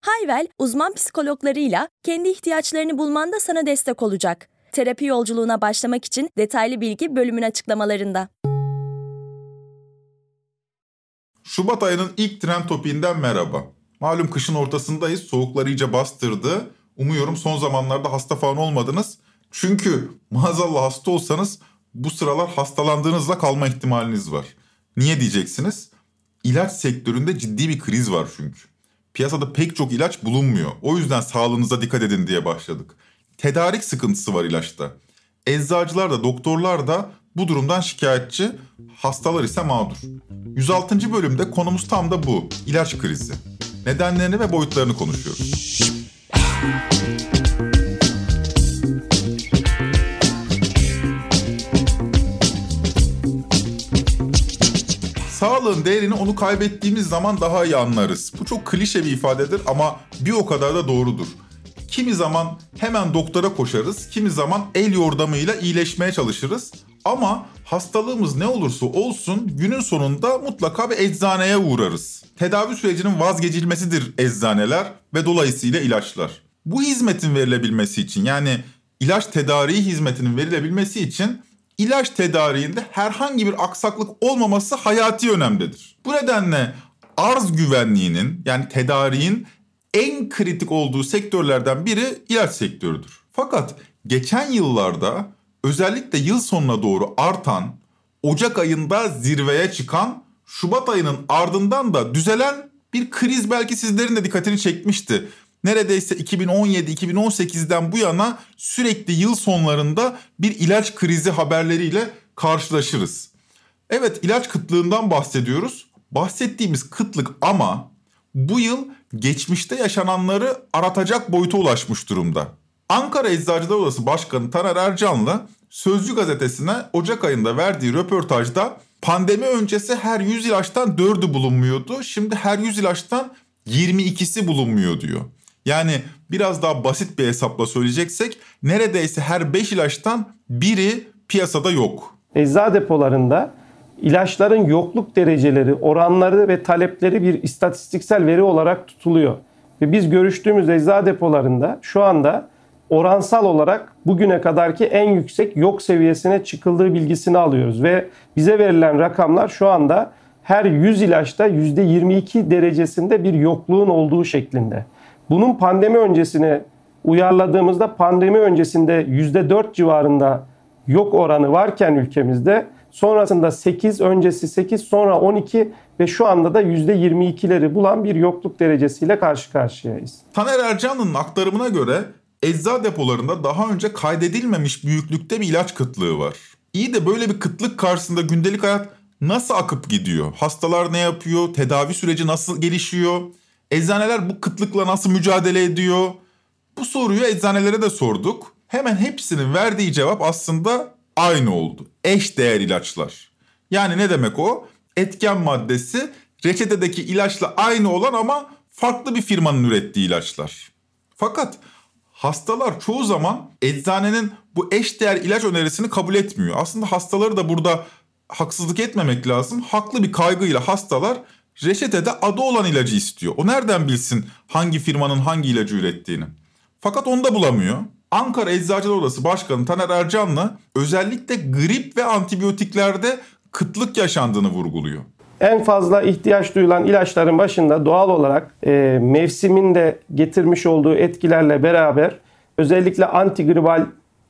Hayvel, uzman psikologlarıyla kendi ihtiyaçlarını bulmanda sana destek olacak. Terapi yolculuğuna başlamak için detaylı bilgi bölümün açıklamalarında. Şubat ayının ilk trend topiğinden merhaba. Malum kışın ortasındayız, soğuklar iyice bastırdı. Umuyorum son zamanlarda hasta falan olmadınız. Çünkü maazallah hasta olsanız bu sıralar hastalandığınızda kalma ihtimaliniz var. Niye diyeceksiniz? İlaç sektöründe ciddi bir kriz var çünkü. Piyasada pek çok ilaç bulunmuyor. O yüzden sağlığınıza dikkat edin diye başladık. Tedarik sıkıntısı var ilaçta. Eczacılar da doktorlar da bu durumdan şikayetçi, hastalar ise mağdur. 106. bölümde konumuz tam da bu, ilaç krizi. Nedenlerini ve boyutlarını konuşuyoruz. Sağlığın değerini onu kaybettiğimiz zaman daha iyi anlarız. Bu çok klişe bir ifadedir ama bir o kadar da doğrudur. Kimi zaman hemen doktora koşarız, kimi zaman el yordamıyla iyileşmeye çalışırız. Ama hastalığımız ne olursa olsun günün sonunda mutlaka bir eczaneye uğrarız. Tedavi sürecinin vazgeçilmesidir eczaneler ve dolayısıyla ilaçlar. Bu hizmetin verilebilmesi için yani ilaç tedariği hizmetinin verilebilmesi için ilaç tedariğinde herhangi bir aksaklık olmaması hayati önemlidir. Bu nedenle arz güvenliğinin yani tedariğin en kritik olduğu sektörlerden biri ilaç sektörüdür. Fakat geçen yıllarda özellikle yıl sonuna doğru artan, Ocak ayında zirveye çıkan, Şubat ayının ardından da düzelen bir kriz belki sizlerin de dikkatini çekmişti. Neredeyse 2017-2018'den bu yana sürekli yıl sonlarında bir ilaç krizi haberleriyle karşılaşırız. Evet ilaç kıtlığından bahsediyoruz. Bahsettiğimiz kıtlık ama bu yıl geçmişte yaşananları aratacak boyuta ulaşmış durumda. Ankara Eczacılar Odası Başkanı Taner Ercan'la Sözcü gazetesine Ocak ayında verdiği röportajda pandemi öncesi her 100 ilaçtan 4'ü bulunmuyordu. Şimdi her 100 ilaçtan 22'si bulunmuyor diyor. Yani biraz daha basit bir hesapla söyleyeceksek neredeyse her 5 ilaçtan biri piyasada yok. Eczacı depolarında ilaçların yokluk dereceleri, oranları ve talepleri bir istatistiksel veri olarak tutuluyor. Ve biz görüştüğümüz eczacı depolarında şu anda oransal olarak bugüne kadarki en yüksek yok seviyesine çıkıldığı bilgisini alıyoruz. Ve bize verilen rakamlar şu anda her 100 ilaçta %22 derecesinde bir yokluğun olduğu şeklinde. Bunun pandemi öncesine uyarladığımızda pandemi öncesinde %4 civarında yok oranı varken ülkemizde sonrasında 8, öncesi 8, sonra 12 ve şu anda da %22'leri bulan bir yokluk derecesiyle karşı karşıyayız. Taner Ercan'ın aktarımına göre ecza depolarında daha önce kaydedilmemiş büyüklükte bir ilaç kıtlığı var. İyi de böyle bir kıtlık karşısında gündelik hayat nasıl akıp gidiyor? Hastalar ne yapıyor? Tedavi süreci nasıl gelişiyor? Eczaneler bu kıtlıkla nasıl mücadele ediyor? Bu soruyu eczanelere de sorduk. Hemen hepsinin verdiği cevap aslında aynı oldu. Eş değer ilaçlar. Yani ne demek o? Etken maddesi reçetedeki ilaçla aynı olan ama farklı bir firmanın ürettiği ilaçlar. Fakat hastalar çoğu zaman eczanenin bu eş değer ilaç önerisini kabul etmiyor. Aslında hastaları da burada haksızlık etmemek lazım. Haklı bir kaygıyla hastalar reçetede adı olan ilacı istiyor. O nereden bilsin hangi firmanın hangi ilacı ürettiğini? Fakat onu da bulamıyor. Ankara Eczacılar Odası Başkanı Taner Ercan'la özellikle grip ve antibiyotiklerde kıtlık yaşandığını vurguluyor. En fazla ihtiyaç duyulan ilaçların başında doğal olarak e, mevsimin de getirmiş olduğu etkilerle beraber özellikle antigribal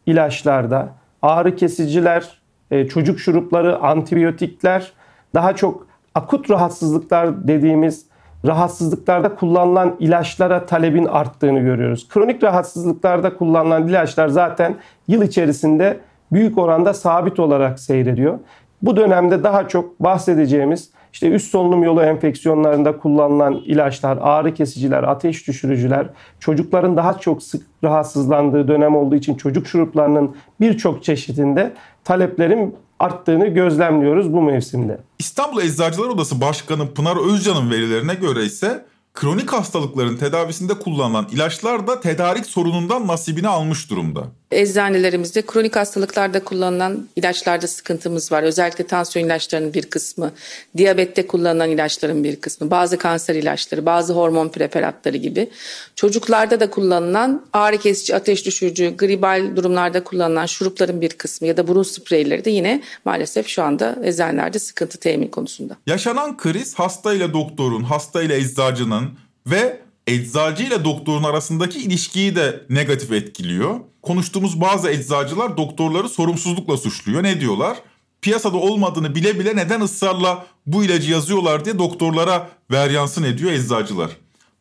ilaçlarda ağrı kesiciler, e, çocuk şurupları, antibiyotikler daha çok akut rahatsızlıklar dediğimiz rahatsızlıklarda kullanılan ilaçlara talebin arttığını görüyoruz. Kronik rahatsızlıklarda kullanılan ilaçlar zaten yıl içerisinde büyük oranda sabit olarak seyrediyor. Bu dönemde daha çok bahsedeceğimiz işte üst solunum yolu enfeksiyonlarında kullanılan ilaçlar, ağrı kesiciler, ateş düşürücüler, çocukların daha çok sık rahatsızlandığı dönem olduğu için çocuk şuruplarının birçok çeşidinde taleplerin arttığını gözlemliyoruz bu mevsimde. İstanbul Eczacılar Odası Başkanı Pınar Özcan'ın verilerine göre ise kronik hastalıkların tedavisinde kullanılan ilaçlar da tedarik sorunundan nasibini almış durumda. Eczanelerimizde kronik hastalıklarda kullanılan ilaçlarda sıkıntımız var. Özellikle tansiyon ilaçlarının bir kısmı, diyabette kullanılan ilaçların bir kısmı, bazı kanser ilaçları, bazı hormon preparatları gibi. Çocuklarda da kullanılan ağrı kesici, ateş düşürücü, gribal durumlarda kullanılan şurupların bir kısmı ya da burun spreyleri de yine maalesef şu anda eczanelerde sıkıntı temin konusunda. Yaşanan kriz hasta ile doktorun, hasta ile eczacının ve eczacı ile doktorun arasındaki ilişkiyi de negatif etkiliyor. Konuştuğumuz bazı eczacılar doktorları sorumsuzlukla suçluyor. Ne diyorlar? Piyasada olmadığını bile bile neden ısrarla bu ilacı yazıyorlar diye doktorlara veryansın ediyor eczacılar.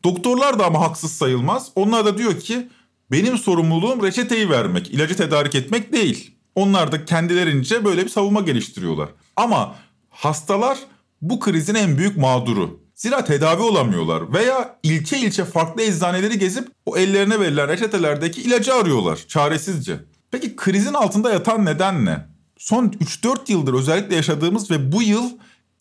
Doktorlar da ama haksız sayılmaz. Onlar da diyor ki benim sorumluluğum reçeteyi vermek, ilacı tedarik etmek değil. Onlar da kendilerince böyle bir savunma geliştiriyorlar. Ama hastalar bu krizin en büyük mağduru. Zira tedavi olamıyorlar veya ilçe ilçe farklı eczaneleri gezip o ellerine verilen reçetelerdeki ilacı arıyorlar çaresizce. Peki krizin altında yatan neden ne? Son 3-4 yıldır özellikle yaşadığımız ve bu yıl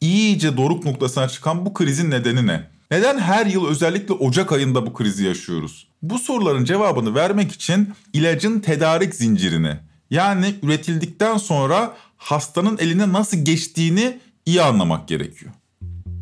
iyice doruk noktasına çıkan bu krizin nedeni ne? Neden her yıl özellikle Ocak ayında bu krizi yaşıyoruz? Bu soruların cevabını vermek için ilacın tedarik zincirini yani üretildikten sonra hastanın eline nasıl geçtiğini iyi anlamak gerekiyor.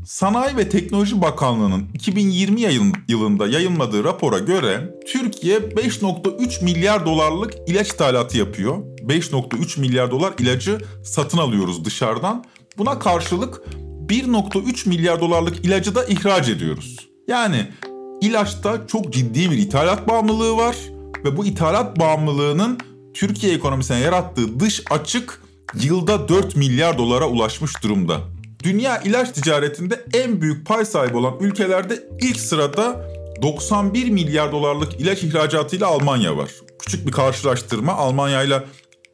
Sanayi ve Teknoloji Bakanlığı'nın 2020 yılında yayınladığı rapora göre Türkiye 5.3 milyar dolarlık ilaç ithalatı yapıyor. 5.3 milyar dolar ilacı satın alıyoruz dışarıdan. Buna karşılık 1.3 milyar dolarlık ilacı da ihraç ediyoruz. Yani ilaçta çok ciddi bir ithalat bağımlılığı var ve bu ithalat bağımlılığının Türkiye ekonomisine yarattığı dış açık yılda 4 milyar dolara ulaşmış durumda dünya ilaç ticaretinde en büyük pay sahibi olan ülkelerde ilk sırada 91 milyar dolarlık ilaç ihracatıyla Almanya var. Küçük bir karşılaştırma Almanya ile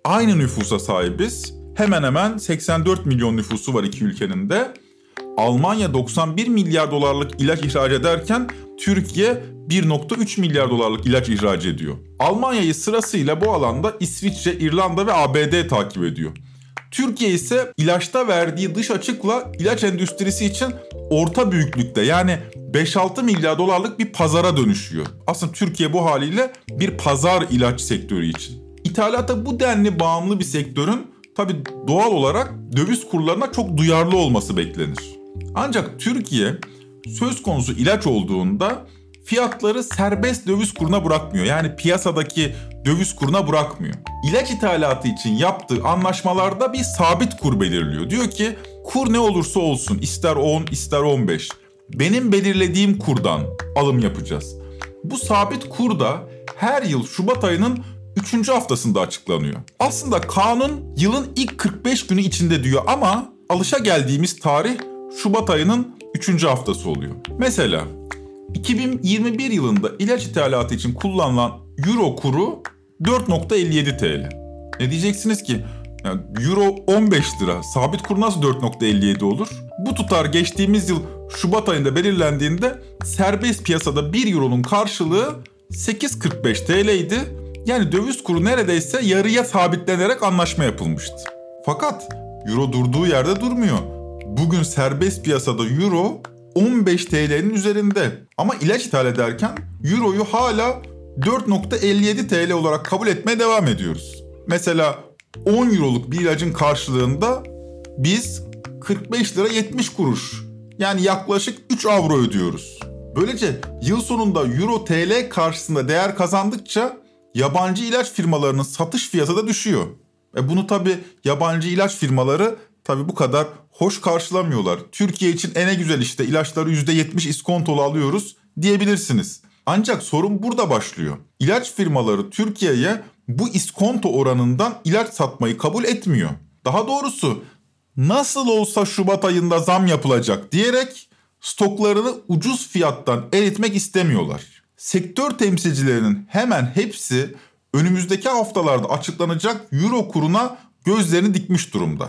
aynı nüfusa sahibiz. Hemen hemen 84 milyon nüfusu var iki ülkenin de. Almanya 91 milyar dolarlık ilaç ihraç ederken Türkiye 1.3 milyar dolarlık ilaç ihraç ediyor. Almanya'yı sırasıyla bu alanda İsviçre, İrlanda ve ABD takip ediyor. Türkiye ise ilaçta verdiği dış açıkla ilaç endüstrisi için orta büyüklükte yani 5-6 milyar dolarlık bir pazara dönüşüyor. Aslında Türkiye bu haliyle bir pazar ilaç sektörü için. İthalata bu denli bağımlı bir sektörün tabi doğal olarak döviz kurlarına çok duyarlı olması beklenir. Ancak Türkiye söz konusu ilaç olduğunda fiyatları serbest döviz kuruna bırakmıyor. Yani piyasadaki döviz kuruna bırakmıyor. İlaç ithalatı için yaptığı anlaşmalarda bir sabit kur belirliyor. Diyor ki kur ne olursa olsun ister 10 ister 15 benim belirlediğim kurdan alım yapacağız. Bu sabit kur da her yıl Şubat ayının 3. haftasında açıklanıyor. Aslında kanun yılın ilk 45 günü içinde diyor ama alışa geldiğimiz tarih Şubat ayının 3. haftası oluyor. Mesela 2021 yılında ilaç ithalatı için kullanılan euro kuru 4.57 TL. Ne diyeceksiniz ki? Yani euro 15 lira. Sabit kur nasıl 4.57 olur? Bu tutar geçtiğimiz yıl Şubat ayında belirlendiğinde serbest piyasada 1 euronun karşılığı 8.45 TL idi. Yani döviz kuru neredeyse yarıya sabitlenerek anlaşma yapılmıştı. Fakat euro durduğu yerde durmuyor. Bugün serbest piyasada euro 15 TL'nin üzerinde. Ama ilaç ithal ederken Euro'yu hala 4.57 TL olarak kabul etmeye devam ediyoruz. Mesela 10 Euro'luk bir ilacın karşılığında biz 45 lira 70 kuruş yani yaklaşık 3 avro ödüyoruz. Böylece yıl sonunda Euro TL karşısında değer kazandıkça yabancı ilaç firmalarının satış fiyatı da düşüyor. E bunu tabi yabancı ilaç firmaları tabi bu kadar hoş karşılamıyorlar. Türkiye için en güzel işte ilaçları %70 iskontolu alıyoruz diyebilirsiniz. Ancak sorun burada başlıyor. İlaç firmaları Türkiye'ye bu iskonto oranından ilaç satmayı kabul etmiyor. Daha doğrusu nasıl olsa Şubat ayında zam yapılacak diyerek stoklarını ucuz fiyattan eritmek istemiyorlar. Sektör temsilcilerinin hemen hepsi önümüzdeki haftalarda açıklanacak euro kuruna gözlerini dikmiş durumda.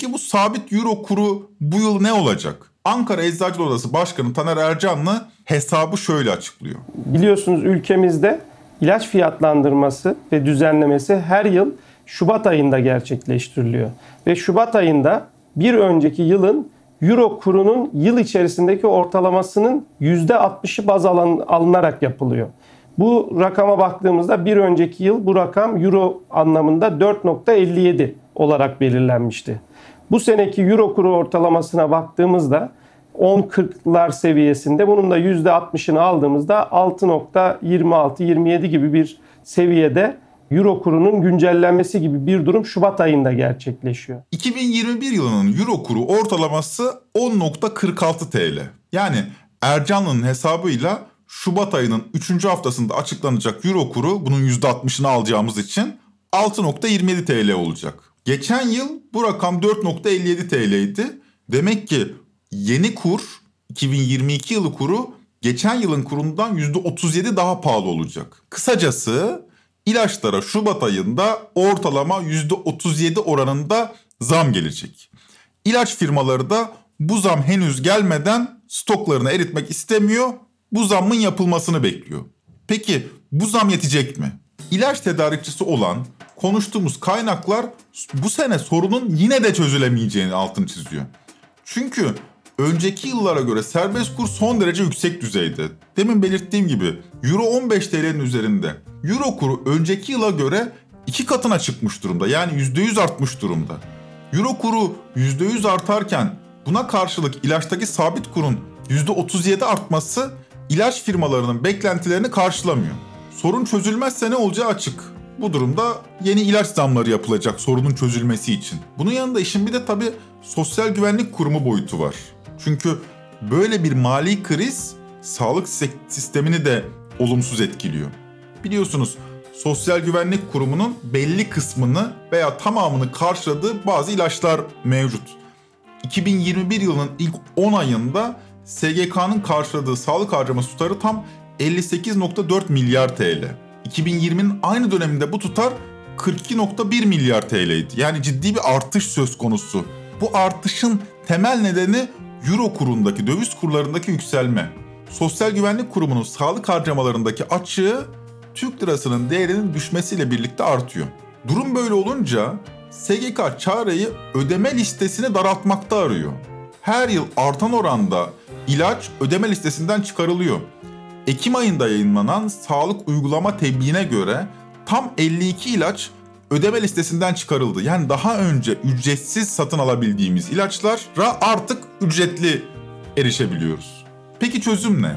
Peki bu sabit euro kuru bu yıl ne olacak? Ankara Eczacılar Odası Başkanı Taner Ercanlı hesabı şöyle açıklıyor. Biliyorsunuz ülkemizde ilaç fiyatlandırması ve düzenlemesi her yıl Şubat ayında gerçekleştiriliyor. Ve Şubat ayında bir önceki yılın Euro kurunun yıl içerisindeki ortalamasının %60'ı baz alın, alınarak yapılıyor. Bu rakama baktığımızda bir önceki yıl bu rakam Euro anlamında 4.57 olarak belirlenmişti. Bu seneki Euro kuru ortalamasına baktığımızda 10.40'lar seviyesinde bunun da %60'ını aldığımızda 6.26-27 gibi bir seviyede Euro kurunun güncellenmesi gibi bir durum Şubat ayında gerçekleşiyor. 2021 yılının Euro kuru ortalaması 10.46 TL. Yani Ercanlı'nın hesabıyla Şubat ayının 3. haftasında açıklanacak Euro kuru bunun %60'ını alacağımız için 6.27 TL olacak. Geçen yıl bu rakam 4.57 TL'ydi. Demek ki yeni kur 2022 yılı kuru geçen yılın kurundan %37 daha pahalı olacak. Kısacası ilaçlara Şubat ayında ortalama %37 oranında zam gelecek. İlaç firmaları da bu zam henüz gelmeden stoklarını eritmek istemiyor. Bu zammın yapılmasını bekliyor. Peki bu zam yetecek mi? İlaç tedarikçisi olan konuştuğumuz kaynaklar bu sene sorunun yine de çözülemeyeceğini altını çiziyor. Çünkü önceki yıllara göre serbest kur son derece yüksek düzeyde. Demin belirttiğim gibi Euro 15 TL'nin üzerinde. Euro kuru önceki yıla göre iki katına çıkmış durumda. Yani %100 artmış durumda. Euro kuru %100 artarken buna karşılık ilaçtaki sabit kurun %37 artması ilaç firmalarının beklentilerini karşılamıyor. Sorun çözülmezse ne olacağı açık. Bu durumda yeni ilaç zamları yapılacak sorunun çözülmesi için. Bunun yanında işin bir de tabii sosyal güvenlik kurumu boyutu var. Çünkü böyle bir mali kriz sağlık sistemini de olumsuz etkiliyor. Biliyorsunuz Sosyal Güvenlik Kurumu'nun belli kısmını veya tamamını karşıladığı bazı ilaçlar mevcut. 2021 yılının ilk 10 ayında SGK'nın karşıladığı sağlık harcaması tutarı tam 58.4 milyar TL. 2020'nin aynı döneminde bu tutar 42.1 milyar TL'ydi. Yani ciddi bir artış söz konusu. Bu artışın temel nedeni euro kurundaki, döviz kurlarındaki yükselme. Sosyal Güvenlik Kurumu'nun sağlık harcamalarındaki açığı Türk lirasının değerinin düşmesiyle birlikte artıyor. Durum böyle olunca SGK çareyi ödeme listesini daraltmakta arıyor. Her yıl artan oranda ilaç ödeme listesinden çıkarılıyor. Ekim ayında yayınlanan sağlık uygulama tebliğine göre tam 52 ilaç ödeme listesinden çıkarıldı. Yani daha önce ücretsiz satın alabildiğimiz ilaçlara artık ücretli erişebiliyoruz. Peki çözüm ne?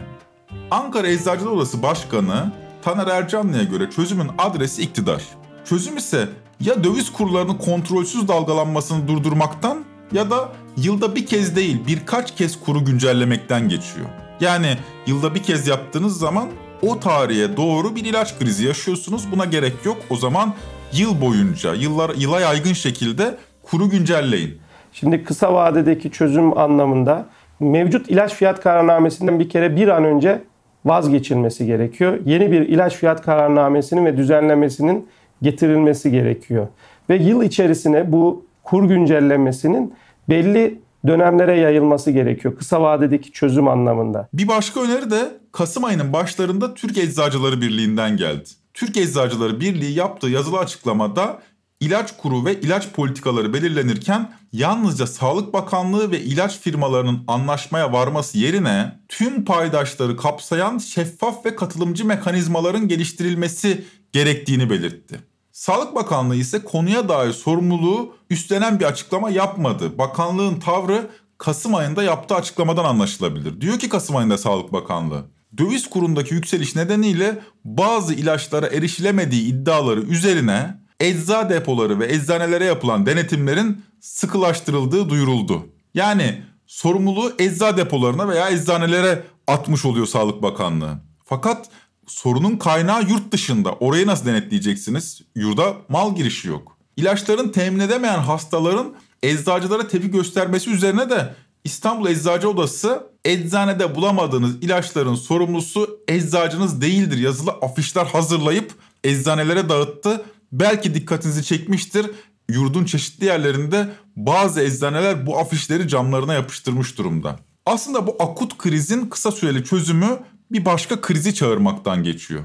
Ankara Eczacılar Odası Başkanı Taner Ercanlı'ya göre çözümün adresi iktidar. Çözüm ise ya döviz kurlarının kontrolsüz dalgalanmasını durdurmaktan ya da yılda bir kez değil birkaç kez kuru güncellemekten geçiyor. Yani yılda bir kez yaptığınız zaman o tarihe doğru bir ilaç krizi yaşıyorsunuz. Buna gerek yok. O zaman yıl boyunca, yıllar yıla yaygın şekilde kuru güncelleyin. Şimdi kısa vadedeki çözüm anlamında mevcut ilaç fiyat kararnamesinden bir kere bir an önce vazgeçilmesi gerekiyor. Yeni bir ilaç fiyat kararnamesinin ve düzenlemesinin getirilmesi gerekiyor. Ve yıl içerisine bu kur güncellemesinin belli dönemlere yayılması gerekiyor. Kısa vadedeki çözüm anlamında. Bir başka öneri de Kasım ayının başlarında Türk Eczacıları Birliği'nden geldi. Türk Eczacıları Birliği yaptığı yazılı açıklamada ilaç kuru ve ilaç politikaları belirlenirken yalnızca Sağlık Bakanlığı ve ilaç firmalarının anlaşmaya varması yerine tüm paydaşları kapsayan şeffaf ve katılımcı mekanizmaların geliştirilmesi gerektiğini belirtti. Sağlık Bakanlığı ise konuya dair sorumluluğu üstlenen bir açıklama yapmadı. Bakanlığın tavrı Kasım ayında yaptığı açıklamadan anlaşılabilir. Diyor ki Kasım ayında Sağlık Bakanlığı, döviz kurundaki yükseliş nedeniyle bazı ilaçlara erişilemediği iddiaları üzerine ecza depoları ve eczanelere yapılan denetimlerin sıkılaştırıldığı duyuruldu. Yani sorumluluğu ecza depolarına veya eczanelere atmış oluyor Sağlık Bakanlığı. Fakat sorunun kaynağı yurt dışında. Orayı nasıl denetleyeceksiniz? Yurda mal girişi yok. İlaçların temin edemeyen hastaların eczacılara tepki göstermesi üzerine de İstanbul Eczacı Odası eczanede bulamadığınız ilaçların sorumlusu eczacınız değildir yazılı afişler hazırlayıp eczanelere dağıttı. Belki dikkatinizi çekmiştir. Yurdun çeşitli yerlerinde bazı eczaneler bu afişleri camlarına yapıştırmış durumda. Aslında bu akut krizin kısa süreli çözümü bir başka krizi çağırmaktan geçiyor.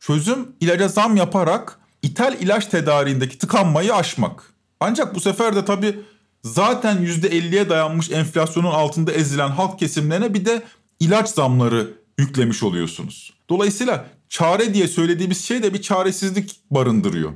Çözüm ilaca zam yaparak ithal ilaç tedariğindeki tıkanmayı aşmak. Ancak bu sefer de tabii zaten %50'ye dayanmış enflasyonun altında ezilen halk kesimlerine bir de ilaç zamları yüklemiş oluyorsunuz. Dolayısıyla çare diye söylediğimiz şey de bir çaresizlik barındırıyor.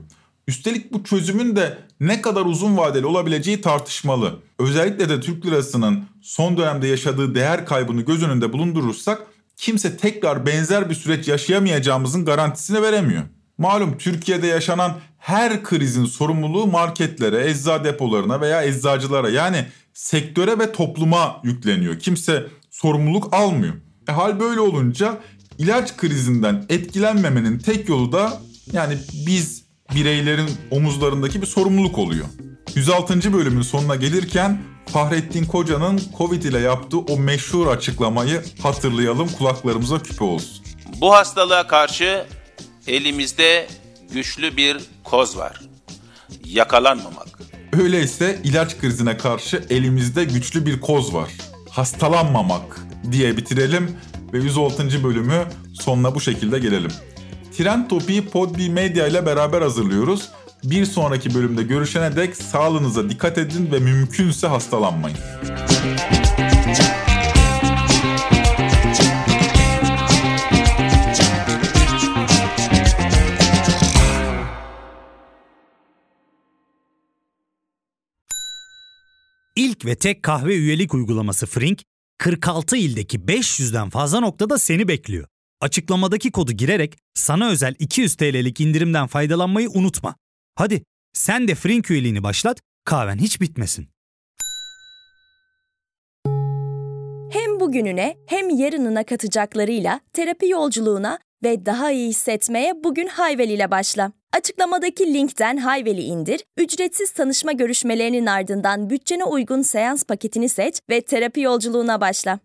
Üstelik bu çözümün de ne kadar uzun vadeli olabileceği tartışmalı. Özellikle de Türk lirasının son dönemde yaşadığı değer kaybını göz önünde bulundurursak kimse tekrar benzer bir süreç yaşayamayacağımızın garantisini veremiyor. Malum Türkiye'de yaşanan her krizin sorumluluğu marketlere, ecza depolarına veya eczacılara yani sektöre ve topluma yükleniyor. Kimse sorumluluk almıyor. E hal böyle olunca ilaç krizinden etkilenmemenin tek yolu da yani biz bireylerin omuzlarındaki bir sorumluluk oluyor. 106. bölümün sonuna gelirken Fahrettin Koca'nın Covid ile yaptığı o meşhur açıklamayı hatırlayalım kulaklarımıza küpe olsun. Bu hastalığa karşı elimizde güçlü bir koz var. Yakalanmamak. Öyleyse ilaç krizine karşı elimizde güçlü bir koz var. Hastalanmamak diye bitirelim ve 106. bölümü sonuna bu şekilde gelelim. Trend Topi'yi Podbi Media ile beraber hazırlıyoruz. Bir sonraki bölümde görüşene dek sağlığınıza dikkat edin ve mümkünse hastalanmayın. İlk ve tek kahve üyelik uygulaması Frink, 46 ildeki 500'den fazla noktada seni bekliyor. Açıklamadaki kodu girerek sana özel 200 TL'lik indirimden faydalanmayı unutma. Hadi sen de Frink üyeliğini başlat, kahven hiç bitmesin. Hem bugününe hem yarınına katacaklarıyla terapi yolculuğuna ve daha iyi hissetmeye bugün Hayvel ile başla. Açıklamadaki linkten Hayvel'i indir, ücretsiz tanışma görüşmelerinin ardından bütçene uygun seans paketini seç ve terapi yolculuğuna başla.